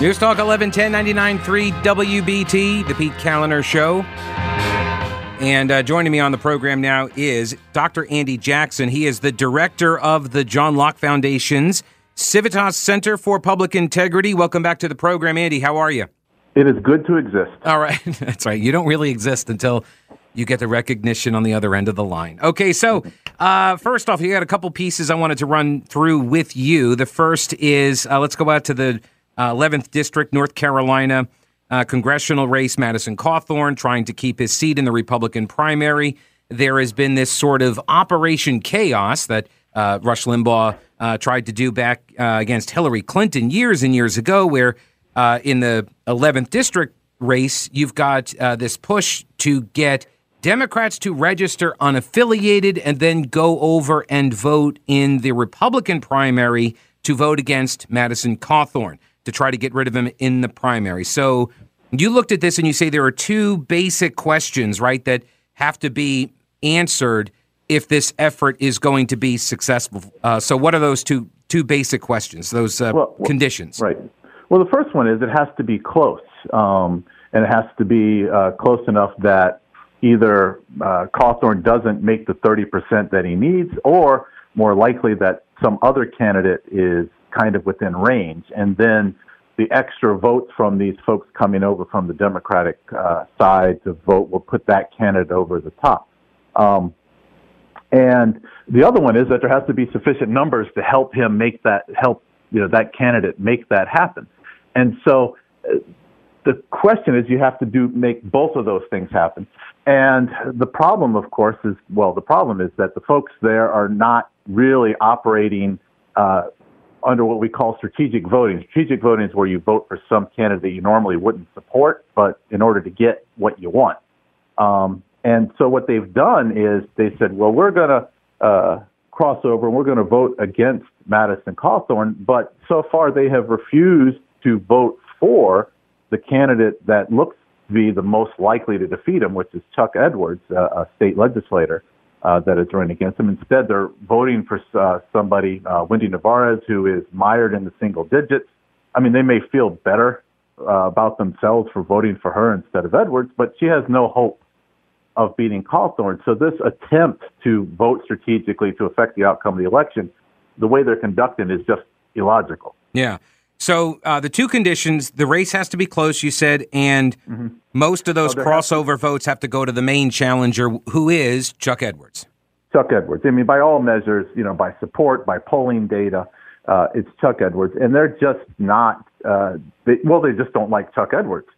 News Talk 1110 99.3 WBT, the Pete Kaliner Show. And uh, joining me on the program now is Dr. Andy Jackson. He is the director of the John Locke Foundation's Civitas Center for Public Integrity. Welcome back to the program, Andy. How are you? It is good to exist. All right. That's right. You don't really exist until you get the recognition on the other end of the line. Okay, so uh, first off, you got a couple pieces I wanted to run through with you. The first is uh, let's go out to the uh, 11th District, North Carolina uh, congressional race, Madison Cawthorn trying to keep his seat in the Republican primary. There has been this sort of Operation Chaos that uh, Rush Limbaugh uh, tried to do back uh, against Hillary Clinton years and years ago, where uh, in the 11th district race, you've got this push to get Democrats to register unaffiliated and then go over and vote in the Republican primary to vote against Madison Cawthorn to try to get rid of him in the primary. So you looked at this and you say there are two basic questions, right, that have to be answered if this effort is going to be successful. Uh, so what are those two two basic questions, those uh, well, well, conditions? Right. Well, the first one is it has to be close, um, and it has to be uh, close enough that either uh, Cawthorn doesn't make the 30% that he needs, or more likely that some other candidate is kind of within range. And then the extra votes from these folks coming over from the Democratic uh, side to vote will put that candidate over the top. Um, and the other one is that there has to be sufficient numbers to help him make that help you know that candidate make that happen. And so uh, the question is you have to do make both of those things happen. And the problem, of course, is well, the problem is that the folks there are not really operating uh, under what we call strategic voting. Strategic voting is where you vote for some candidate you normally wouldn't support, but in order to get what you want. Um, and so what they've done is they said, well, we're going to uh, cross over and we're going to vote against Madison Cawthorn, but so far they have refused to vote for the candidate that looks to be the most likely to defeat him, which is Chuck Edwards, uh, a state legislator uh, that is running against him. Instead, they're voting for uh, somebody, uh, Wendy Nevarez, who is mired in the single digits. I mean, they may feel better uh, about themselves for voting for her instead of Edwards, but she has no hope of beating Cawthorn. So this attempt to vote strategically to affect the outcome of the election, the way they're conducting is just illogical. Yeah. So uh, the two conditions: the race has to be close, you said, and mm-hmm. most of those oh, crossover votes have to go to the main challenger, who is Chuck Edwards. Chuck Edwards. I mean, by all measures, you know, by support, by polling data, uh, it's Chuck Edwards, and they're just not. Uh, they, well, they just don't like Chuck Edwards,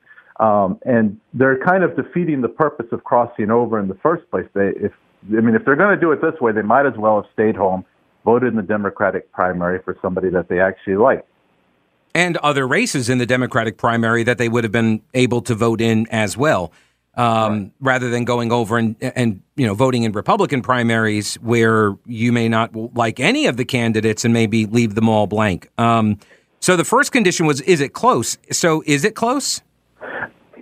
um, and they're kind of defeating the purpose of crossing over in the first place. They, if I mean, if they're going to do it this way, they might as well have stayed home, voted in the Democratic primary for somebody that they actually like and other races in the Democratic primary that they would have been able to vote in as well, um, right. rather than going over and and you know voting in Republican primaries where you may not like any of the candidates and maybe leave them all blank. Um, so the first condition was, is it close? So is it close?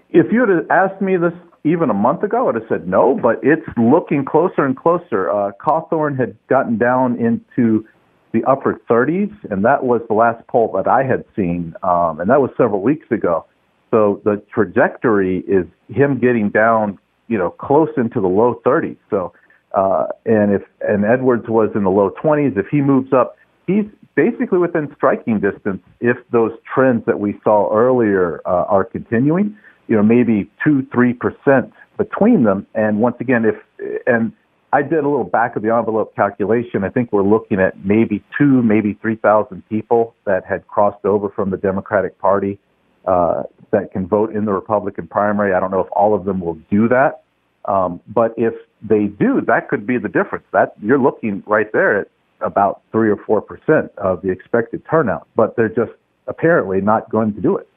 If you had asked me this even a month ago, I'd have said no, but it's looking closer and closer. Uh, Cawthorn had gotten down into the upper 30s, and that was the last poll that I had seen, um, and that was several weeks ago. So the trajectory is him getting down, you know, close into the low 30s. So, uh, and if and Edwards was in the low 20s, if he moves up, he's basically within striking distance. If those trends that we saw earlier uh, are continuing, you know, maybe two, three percent between them. And once again, if and I did a little back of the envelope calculation. I think we're looking at maybe two, maybe 3,000 people that had crossed over from the Democratic Party uh, that can vote in the Republican primary. I don't know if all of them will do that. Um, but if they do, that could be the difference. That you're looking right there at about three or four percent of the expected turnout, but they're just apparently not going to do it.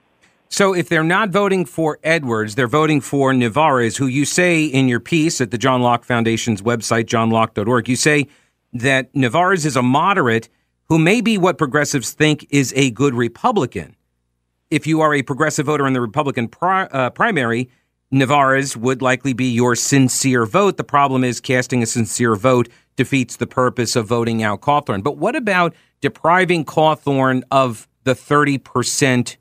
So if they're not voting for Edwards, they're voting for Nevarez, who you say in your piece at the John Locke Foundation's website, johnlocke.org, you say that Nevarez is a moderate who may be what progressives think is a good Republican. If you are a progressive voter in the Republican pri- uh, primary, Nevarez would likely be your sincere vote. The problem is casting a sincere vote defeats the purpose of voting out Cawthorn. But what about depriving Cawthorn of the 30%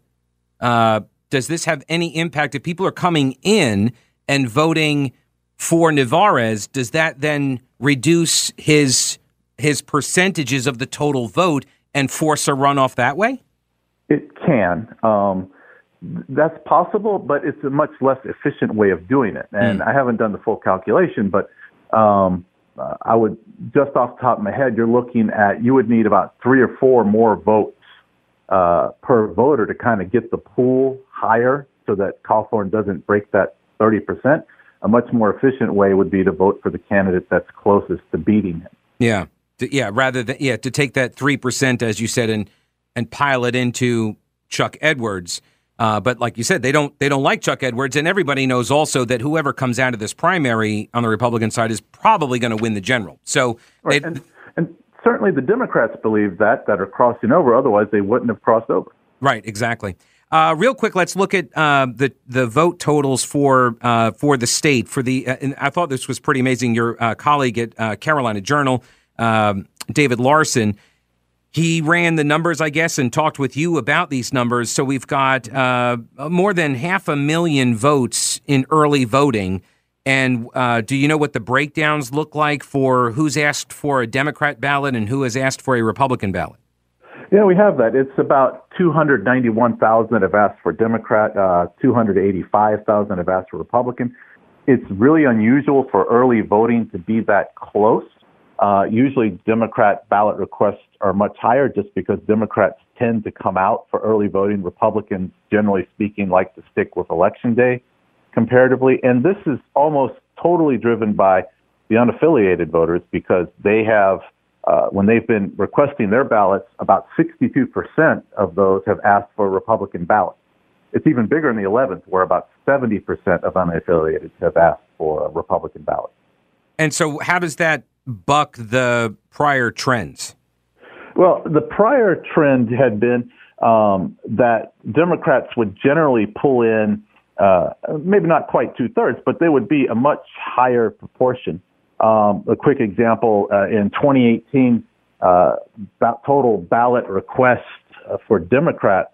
uh, does this have any impact if people are coming in and voting for Nevarez? Does that then reduce his his percentages of the total vote and force a runoff that way? It can. Um, that's possible, but it's a much less efficient way of doing it. And mm. I haven't done the full calculation, but um, uh, I would just off the top of my head, you're looking at you would need about three or four more votes uh, per voter to kind of get the pool higher so that Cawthorn doesn't break that 30%. A much more efficient way would be to vote for the candidate that's closest to beating him. Yeah. Yeah, rather than yeah, to take that 3% as you said and and pile it into Chuck Edwards. Uh, but like you said, they don't they don't like Chuck Edwards, and everybody knows also that whoever comes out of this primary on the Republican side is probably going to win the general. So, right. and, and certainly the Democrats believe that that are crossing over. Otherwise, they wouldn't have crossed over. Right. Exactly. Uh, real quick, let's look at uh, the the vote totals for uh, for the state. For the, uh, I thought this was pretty amazing. Your uh, colleague at uh, Carolina Journal, um, David Larson, he ran the numbers, I guess, and talked with you about these numbers. So we've got more than half a million votes in early voting. And do you know what the breakdowns look like for who's asked for a Democrat ballot and who has asked for a Republican ballot? Yeah, we have that. It's about 291,000 have asked for Democrat, uh, 285,000 have asked for Republican. It's really unusual for early voting to be that close. Uh, usually, Democrat ballot requests are much higher just because Democrats tend to come out for early voting. Republicans, generally speaking, like to stick with election day comparatively. And this is almost totally driven by the unaffiliated voters because they have uh, when they've been requesting their ballots, about 62% of those have asked for a Republican ballot. It's even bigger in the 11th, where about 70% of unaffiliated have asked for a Republican ballot. And so, how does that buck the prior trends? Well, the prior trend had been um, that Democrats would generally pull in, uh, maybe not quite two thirds, but they would be a much higher proportion um, a quick example uh, in 2018, uh, total ballot requests uh, for Democrats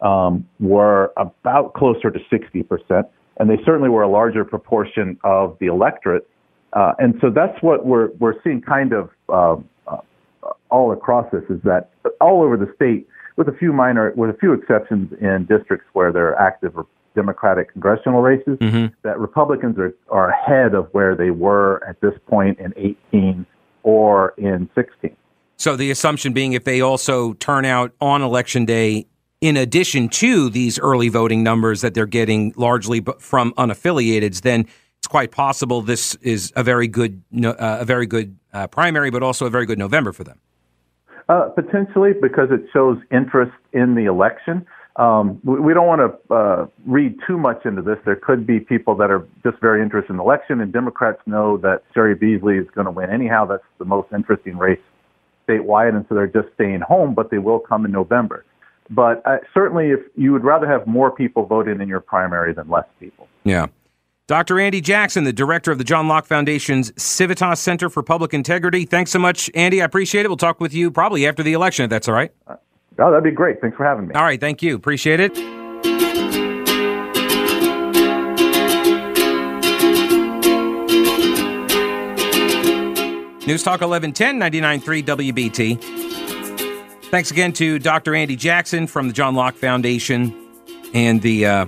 um, were about closer to 60%, and they certainly were a larger proportion of the electorate. Uh, and so that's what we're we're seeing kind of uh, all across this is that all over the state, with a few minor, with a few exceptions in districts where there are active Democratic congressional races, mm-hmm. that Republicans are, are ahead of where they were at this point in 18 or in 16. So the assumption being if they also turn out on election day, in addition to these early voting numbers that they're getting largely from unaffiliateds, then it's quite possible this is a very good, uh, a very good uh, primary, but also a very good November for them. Uh, potentially, because it shows interest in the election. Um, we, we, don't want to uh, read too much into this. There could be people that are just very interested in the election, and Democrats know that Cheri Beasley is going to win anyhow. That's the most interesting race statewide, and so they're just staying home, but they will come in November. But uh, certainly, if you would rather have more people voting in your primary than less people. Yeah. Dr. Andy Jackson, the director of the John Locke Foundation's Civitas Center for Public Integrity. Thanks so much, Andy. I appreciate it. We'll talk with you probably after the election, if that's all right. Oh, that'd be great. Thanks for having me. All right. Thank you. Appreciate it. News Talk 1110 99.3 WBT. Thanks again to Dr. Andy Jackson from the John Locke Foundation and the uh,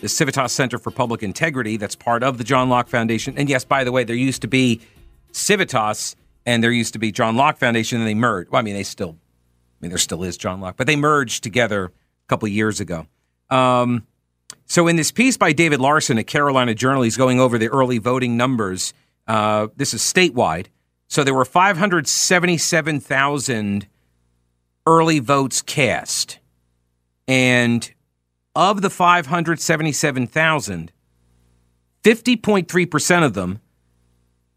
the Civitas Center for Public Integrity. That's part of the John Locke Foundation. And yes, by the way, there used to be Civitas and there used to be John Locke Foundation, and they merged. Well, I mean, they still mean, there still is John Locke, but they merged together a couple years ago. Um, so, in this piece by David Larson at Carolina Journal, he's going over the early voting numbers. Uh, this is statewide. So, there were 577,000 early votes cast. And of the 577,000, 50.3% of them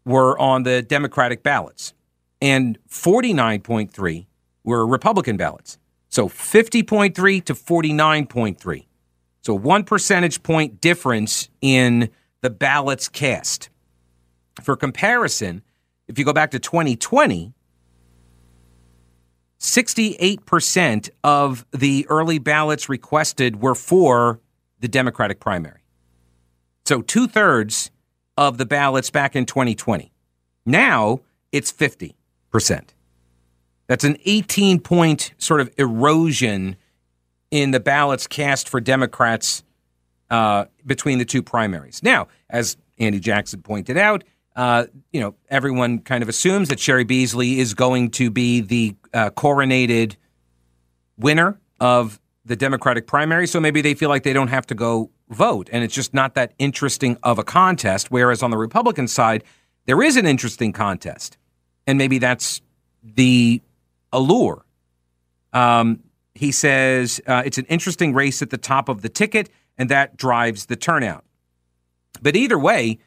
were on the Democratic ballots, and 49.3 were Republican ballots. So 50.3 to 49.3. So one percentage point difference in the ballots cast. For comparison, if you go back to 2020, 68% of the early ballots requested were for the Democratic primary. So two thirds of the ballots back in 2020. Now it's 50%. That's an 18 point sort of erosion in the ballots cast for Democrats uh, between the two primaries. Now, as Andy Jackson pointed out, uh, you know, everyone kind of assumes that Cheri Beasley is going to be the uh, coronated winner of the Democratic primary. So maybe they feel like they don't have to go vote. And it's just not that interesting of a contest. Whereas on the Republican side, there is an interesting contest. And maybe that's the allure. Um, he says uh, it's an interesting race at the top of the ticket, and that drives the turnout. But either way,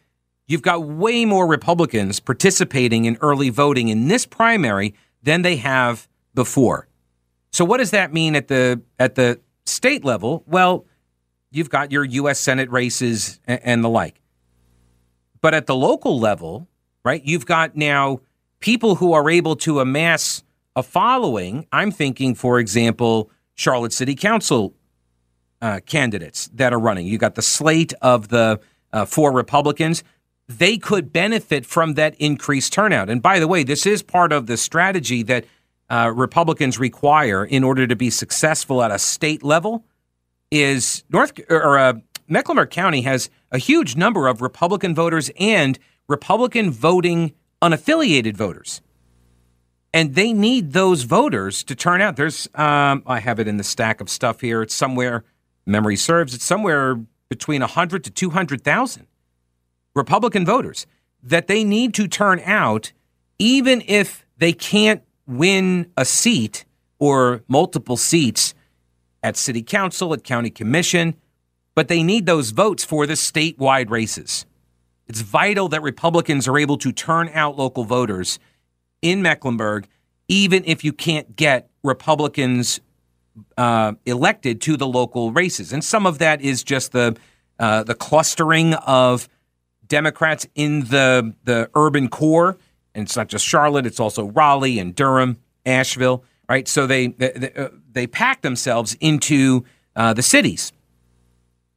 you've got way more Republicans participating in early voting in this primary than they have before. So what does that mean at the at the state level? Well, you've got your US Senate races and, and the like. But at the local level, right? You've got now people who are able to amass a following. I'm thinking, for example, Charlotte City Council uh, candidates that are running. You got the slate of the uh, four Republicans they could benefit from that increased turnout. And by the way, this is part of the strategy that uh, Republicans require in order to be successful at a state level. Is North or uh, Mecklenburg County has a huge number of Republican voters and Republican voting unaffiliated voters, and they need those voters to turn out. There's um, I have it in the stack of stuff here. It's somewhere memory serves. It's somewhere between hundred to two hundred thousand Republican voters that they need to turn out, even if they can't win a seat or multiple seats at city council, at county commission, but they need those votes for the statewide races. It's vital that Republicans are able to turn out local voters in Mecklenburg, even if you can't get Republicans uh, elected to the local races. And some of that is just the uh, the clustering of Democrats in the the urban core, and it's not just Charlotte; it's also Raleigh and Durham, Asheville, right? So they they, uh, they pack themselves into uh, the cities,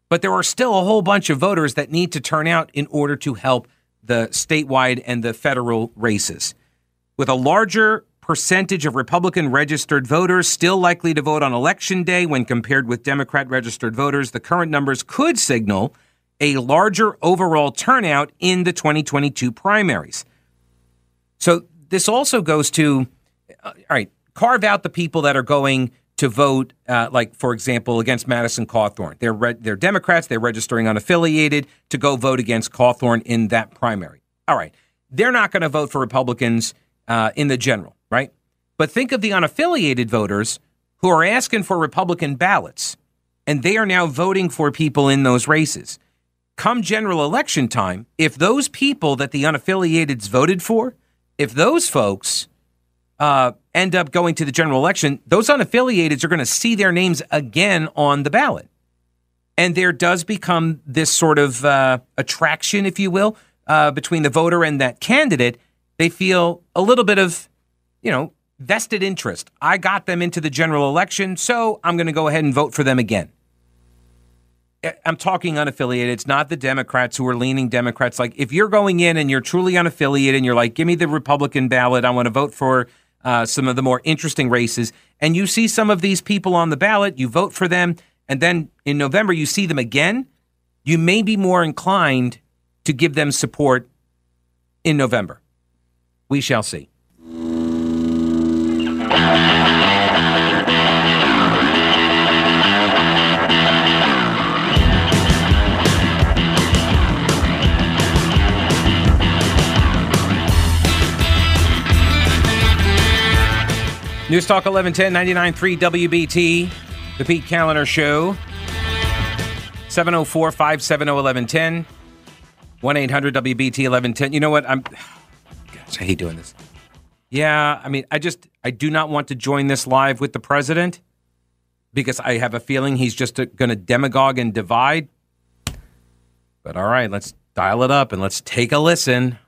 but there are still a whole bunch of voters that need to turn out in order to help the statewide and the federal races. With a larger percentage of Republican registered voters still likely to vote on election day when compared with Democrat registered voters, the current numbers could signal a larger overall turnout in the 2022 primaries. So this also goes to, uh, all right, carve out the people that are going to vote, uh, like for example, against Madison Cawthorn. They're re- they're Democrats. They're registering unaffiliated to go vote against Cawthorn in that primary. All right, they're not going to vote for Republicans uh, in the general, right? But think of the unaffiliated voters who are asking for Republican ballots, and they are now voting for people in those races come general election time, if those people that the unaffiliateds voted for, if those folks uh, end up going to the general election, those unaffiliateds are going to see their names again on the ballot. And there does become this sort of uh, attraction, if you will, uh, between the voter and that candidate. They feel a little bit of, you know, vested interest. I got them into the general election, so I'm going to go ahead and vote for them again. I'm talking unaffiliated. It's not the Democrats who are leaning Democrats. Like, if you're going in and you're truly unaffiliated and you're like, give me the Republican ballot, I want to vote for uh, some of the more interesting races, and you see some of these people on the ballot, you vote for them, and then in November you see them again, you may be more inclined to give them support in November. We shall see. News Talk 1110 99.3 WBT, the Pete Kaliner Show. 704 570 1110. 1 800 WBT 1110. You know what? I'm. Gosh, I hate doing this. Yeah, I mean, I just, I do not want to join this live with the president because I have a feeling he's just going to demagogue and divide. But all right, let's dial it up and let's take a listen.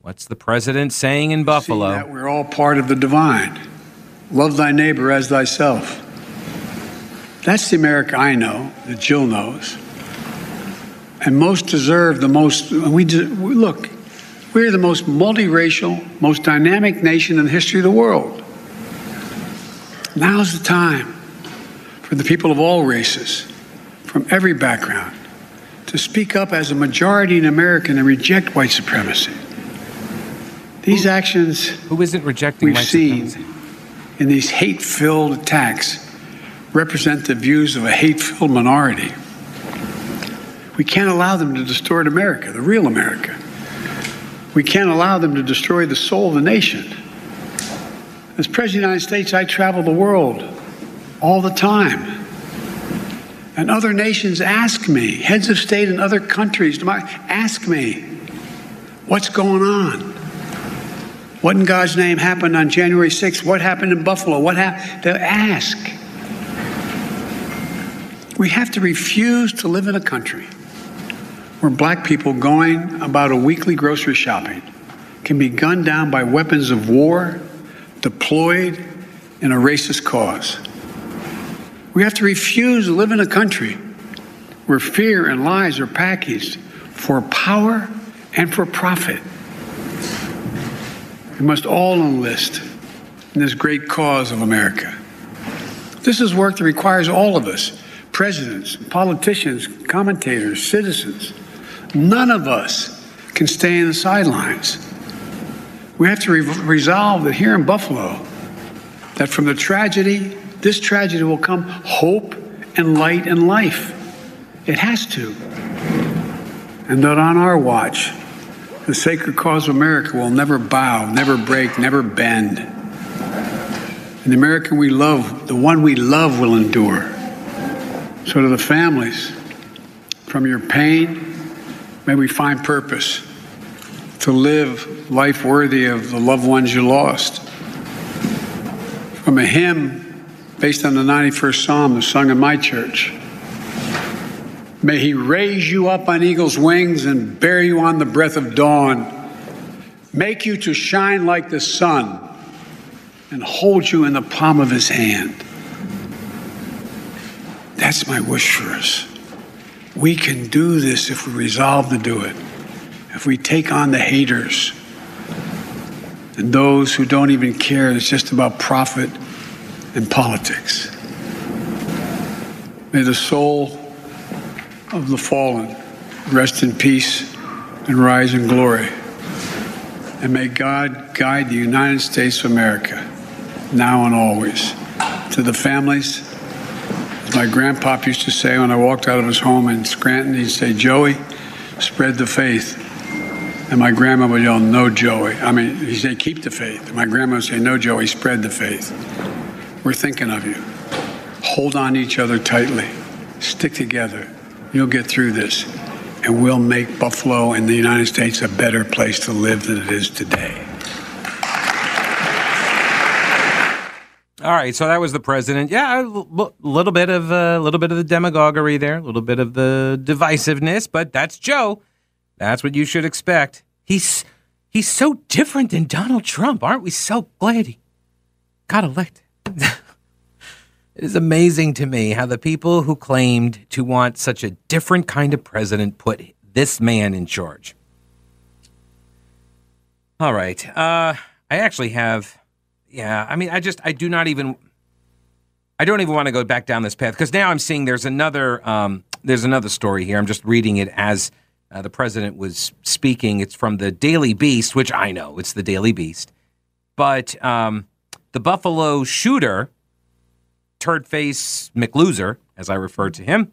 What's the president saying in Buffalo? that we're all part of the divine. love thy neighbor as thyself. That's the America I know, that Jill knows. And most deserve the most, we, look, we're the most multiracial, most dynamic nation in the history of the world. Now's the time for the people of all races, from every background, to speak up as a majority in America and reject white supremacy. These who, actions who isn't rejecting we've seen in these hate-filled attacks represent the views of a hate-filled minority. We can't allow them to distort America, the real America. We can't allow them to destroy the soul of the nation. As President of the United States, I travel the world all the time. And other nations ask me, heads of state in other countries, ask me, what's going on? What in God's name happened on January 6th? What happened in Buffalo? What happened? They ask. We have to refuse to live in a country where black people going about a weekly grocery shopping can be gunned down by weapons of war deployed in a racist cause. We have to refuse to live in a country where fear and lies are packaged for power and for profit. We must all enlist in this great cause of America. This is work that requires all of us presidents, politicians, commentators, citizens. None of us can stay in the sidelines. We have to re- resolve that here in Buffalo, that from the tragedy, this tragedy will come hope and light and life. It has to. And that on our watch, the sacred cause of America will never bow, never break, never bend. And the American we love, the one we love, will endure. So, to the families, from your pain, may we find purpose to live life worthy of the loved ones you lost. From a hymn based on the 91st Psalm, that's sung in my church. May he raise you up on eagle's wings and bear you on the breath of dawn, make you to shine like the sun, and hold you in the palm of his hand. That's my wish for us. We can do this if we resolve to do it, if we take on the haters and those who don't even care, it's just about profit and politics. May the soul of the fallen rest in peace and rise in glory. And may God guide the United States of America now and always. To the families, my grandpop used to say when I walked out of his home in Scranton, he'd say, Joey, spread the faith. And my grandma would yell, No, Joey. I mean, he'd say, Keep the faith. And my grandma would say, No, Joey, spread the faith. We're thinking of you. Hold on each other tightly, stick together. You'll get through this, and we'll make Buffalo and the United States a better place to live than it is today. All right, so that was the president. Yeah, a little bit of a uh, little bit of the demagoguery there, a little bit of the divisiveness, but that's Joe. That's what you should expect. He's he's so different than Donald Trump. Aren't we so glad he got elected? It is amazing to me how the people who claimed to want such a different kind of president put this man in charge. All right. Uh, I actually have, yeah, I mean, I just, I do not even, I don't even want to go back down this path because now I'm seeing there's another, um, there's another story here. I'm just reading it as uh, the president was speaking. It's from the Daily Beast, which I know it's the Daily Beast. But um, the Buffalo shooter, Turdface McLoser, as I refer to him,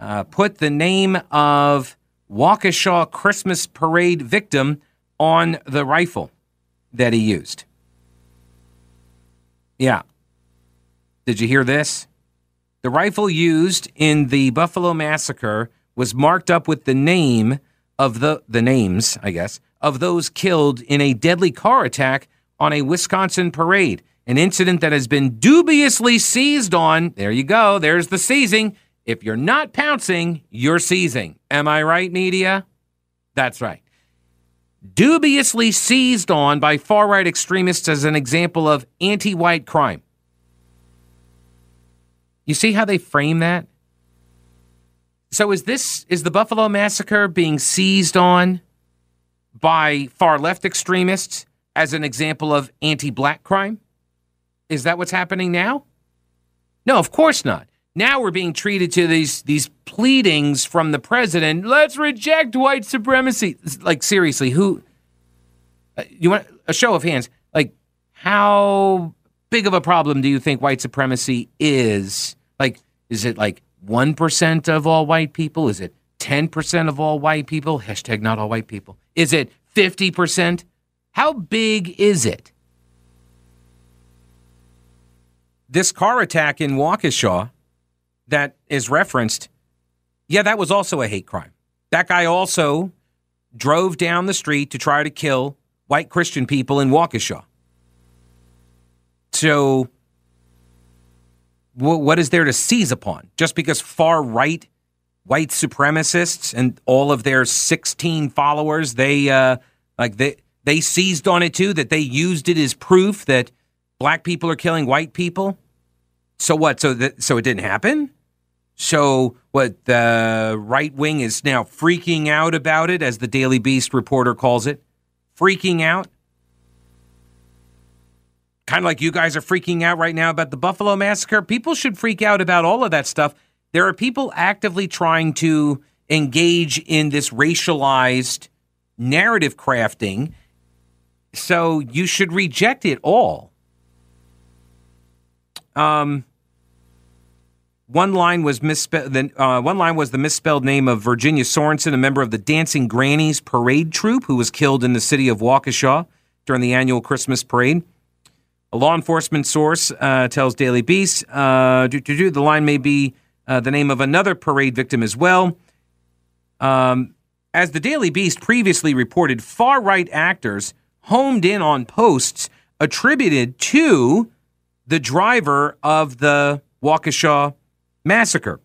uh, put the name of Waukesha Christmas parade victim on the rifle that he used. Yeah. Did you hear this? The rifle used in the Buffalo massacre was marked up with the name of the the names, I guess, of those killed in a deadly car attack on a Wisconsin parade an incident that has been dubiously seized on. There you go. There's the seizing. If you're not pouncing, you're seizing. Am I right, media? That's right. Dubiously seized on by far right extremists as an example of anti white crime. You see how they frame that? So is this is the Buffalo massacre being seized on by far left extremists as an example of anti-black crime? Is that what's happening now? No, of course not. Now we're being treated to these these pleadings from the president. Let's reject white supremacy. Like seriously, who? Uh, you want a show of hands? Like how big of a problem do you think white supremacy is? Like, is it like one percent of all white people? Is it ten percent of all white people? Hashtag not all white people. Is it fifty percent? How big is it? This car attack in Waukesha that is referenced, yeah, that was also a hate crime. That guy also drove down the street to try to kill white Christian people in Waukesha. So, what is there to seize upon? Just because far right white supremacists and all of their 16 followers, they uh, like they they seized on it too. That they used it as proof that black people are killing white people. So what? So that so it didn't happen. So what the right wing is now freaking out about it, as the Daily Beast reporter calls it, freaking out. Kind of like you guys are freaking out right now about the Buffalo massacre. People should freak out about all of that stuff. There are people actively trying to engage in this racialized narrative crafting. So you should reject it all. Um, one line was misspelled. Uh, one line was the misspelled name of Virginia Sorenson, a member of the Dancing Grannies parade troupe, who was killed in the city of Waukesha during the annual Christmas parade. A law enforcement source uh, tells Daily Beast uh, the line may be uh, the name of another parade victim as well. Um, as the Daily Beast previously reported, far right actors homed in on posts attributed to the driver of the Waukesha massacre,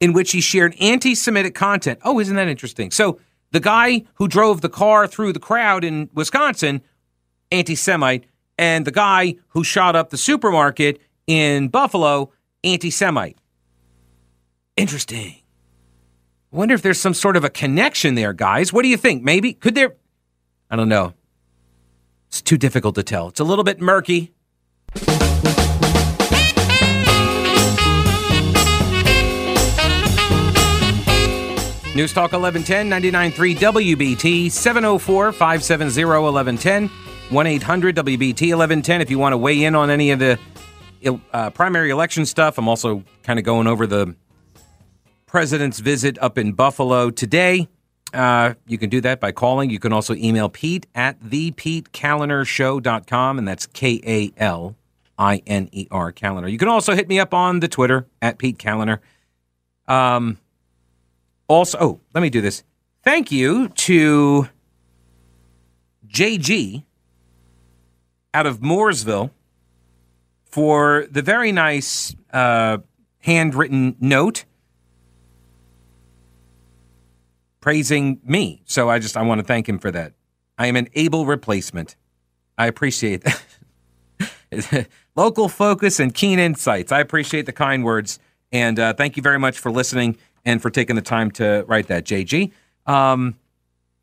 in which he shared anti Semitic content. Oh, isn't that interesting? So the guy who drove the car through the crowd in Wisconsin, anti Semite, and the guy who shot up the supermarket in Buffalo, anti Semite. Interesting. I wonder if there's some sort of a connection there, guys. What do you think? Maybe? Could there? I don't know. It's too difficult to tell. It's a little bit murky. News Talk 1110 99.3 WBT 704 570 1110 1 800 WBT 1110 if you want to weigh in on any of the uh, primary election stuff. I'm also kind of going over the president's visit up in Buffalo today. Uh, you can do that by calling. You can also email Pete at thepetekalinershow.com, and that's K A L I N E R calendar. You can also hit me up on the Twitter at Pete Kaliner. Um, also, oh, let me do this. Thank you to JG out of Mooresville for the very nice uh, handwritten note praising me. So I just I want to thank him for that. I am an able replacement. I appreciate that. Local focus and keen insights. I appreciate the kind words. And uh, thank you very much for listening and for taking the time to write that, JG. Um,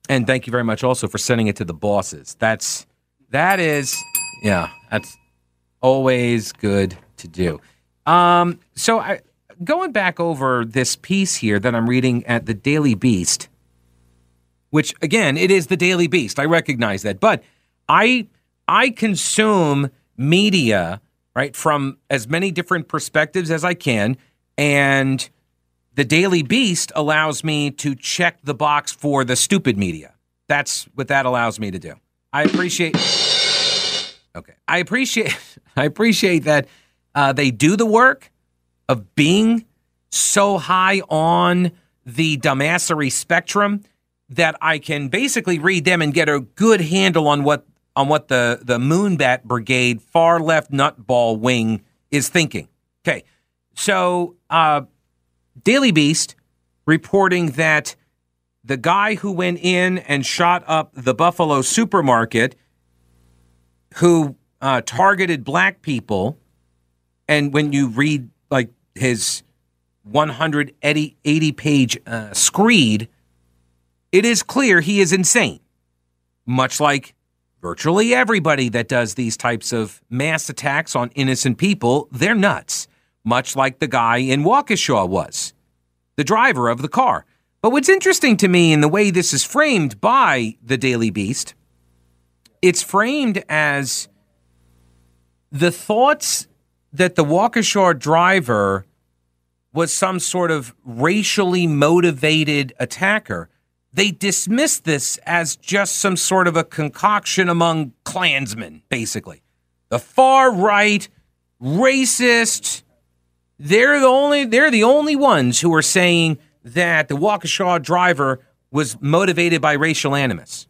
and thank you very much also for sending it to the bosses. That's that is yeah, that's always good to do. Um, so I going back over this piece here that I'm reading at the Daily Beast, which again, it is the Daily Beast. I recognize that, but I I consume media right from as many different perspectives as I can, and the Daily Beast allows me to check the box for the stupid media. That's what that allows me to do. I appreciate. Okay, I appreciate. I appreciate that uh, they do the work of being so high on the dumbassery spectrum that I can basically read them and get a good handle on what on what the the Moonbat Brigade far left nutball wing is thinking. Okay, so uh, Daily Beast reporting that the guy who went in and shot up the Buffalo supermarket, who uh, targeted black people, and when you read like his 180 page uh, screed, it is clear he is insane, much like virtually everybody that does these types of mass attacks on innocent people, they're nuts, much like the guy in Waukesha was, the driver of the car. But what's interesting to me in the way this is framed by the Daily Beast, it's framed as the thoughts that the Waukesha driver was some sort of racially motivated attacker they dismiss this as just some sort of a concoction among Klansmen, basically. The far right, racist, they're the only they're the only ones who are saying that the Waukesha driver was motivated by racial animus.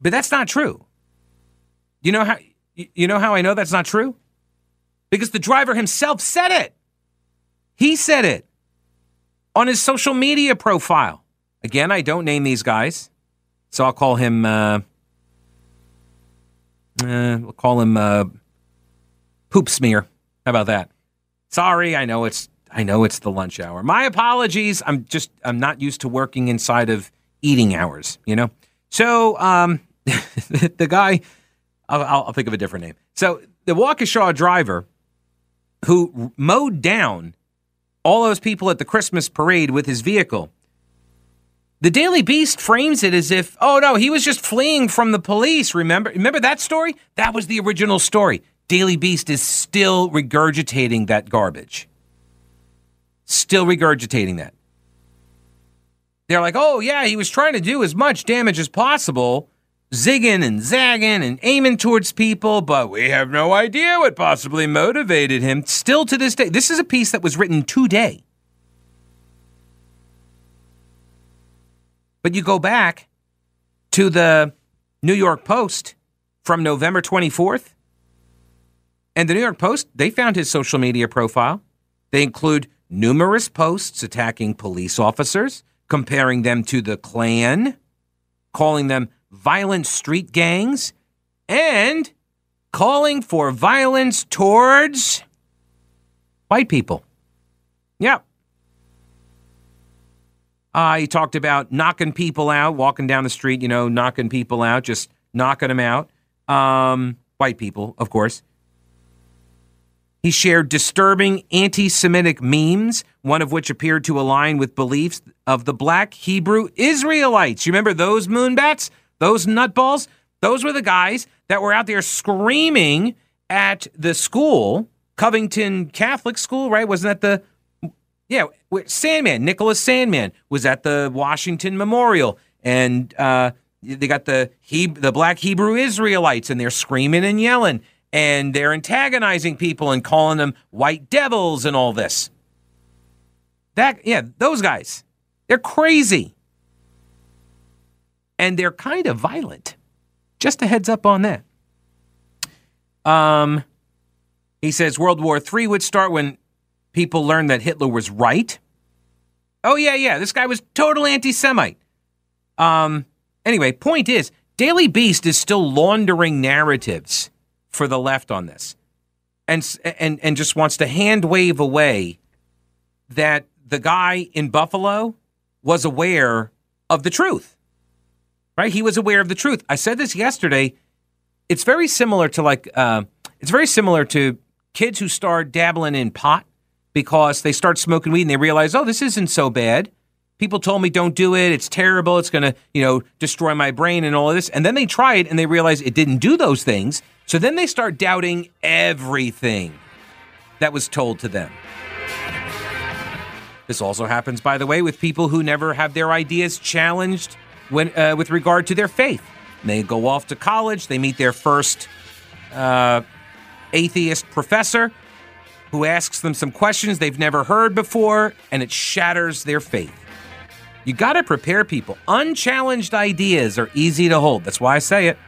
But that's not true. You know how you know how I know that's not true? Because the driver himself said it. He said it on his social media profile. Again, I don't name these guys, so I'll call him. Uh, uh, we'll call him uh, Poop Smear. How about that? Sorry, I know it's I know it's the lunch hour. My apologies. I'm just I'm not used to working inside of eating hours. You know. So um, the guy, I'll, I'll think of a different name. So the Waukesha driver who mowed down all those people at the Christmas parade with his vehicle the Daily Beast frames it as if, oh no, he was just fleeing from the police. Remember, remember that story? That was the original story. Daily Beast is still regurgitating that garbage. Still regurgitating that. They're like, oh yeah, he was trying to do as much damage as possible, zigging and zagging and aiming towards people, but we have no idea what possibly motivated him. Still to this day, this is a piece that was written today. But you go back to the New York Post from November 24th, and the New York Post, they found his social media profile. They include numerous posts attacking police officers, comparing them to the Klan, calling them violent street gangs, and calling for violence towards white people. Yep. Uh, he talked about knocking people out, walking down the street, you know, knocking people out, just knocking them out. Um, white people, of course. He shared disturbing anti Semitic memes, one of which appeared to align with beliefs of the black Hebrew Israelites. You remember those moonbats? Those nutballs? Those were the guys that were out there screaming at the school, Covington Catholic School, right? Wasn't that the yeah, Sandmann, Nicholas Sandmann was at the Washington Memorial, and uh, they got the he, the black Hebrew Israelites, and they're screaming and yelling, and they're antagonizing people and calling them white devils and all this. That yeah, those guys, they're crazy, and they're kind of violent. Just a heads up on that. Um, he says World War III would start when people learned that Hitler was right. Oh, yeah, yeah, this guy was total anti Semite. Um, anyway, point is, Daily Beast is still laundering narratives for the left on this and, and, and just wants to hand wave away that the guy in Buffalo was aware of the truth. Right? He was aware of the truth. I said this yesterday. It's very similar to like, uh, it's very similar to kids who start dabbling in pot because they start smoking weed and they realize, oh, this isn't so bad. People told me don't do it. It's terrible. It's going to, you know, destroy my brain and all of this. And then they try it and they realize it didn't do those things. So then they start doubting everything that was told to them. This also happens, by the way, with people who never have their ideas challenged when, uh, with regard to their faith. They go off to college, they meet their first uh, atheist professor, who asks them some questions they've never heard before, and it shatters their faith. You got to prepare people. Unchallenged ideas are easy to hold. That's why I say it.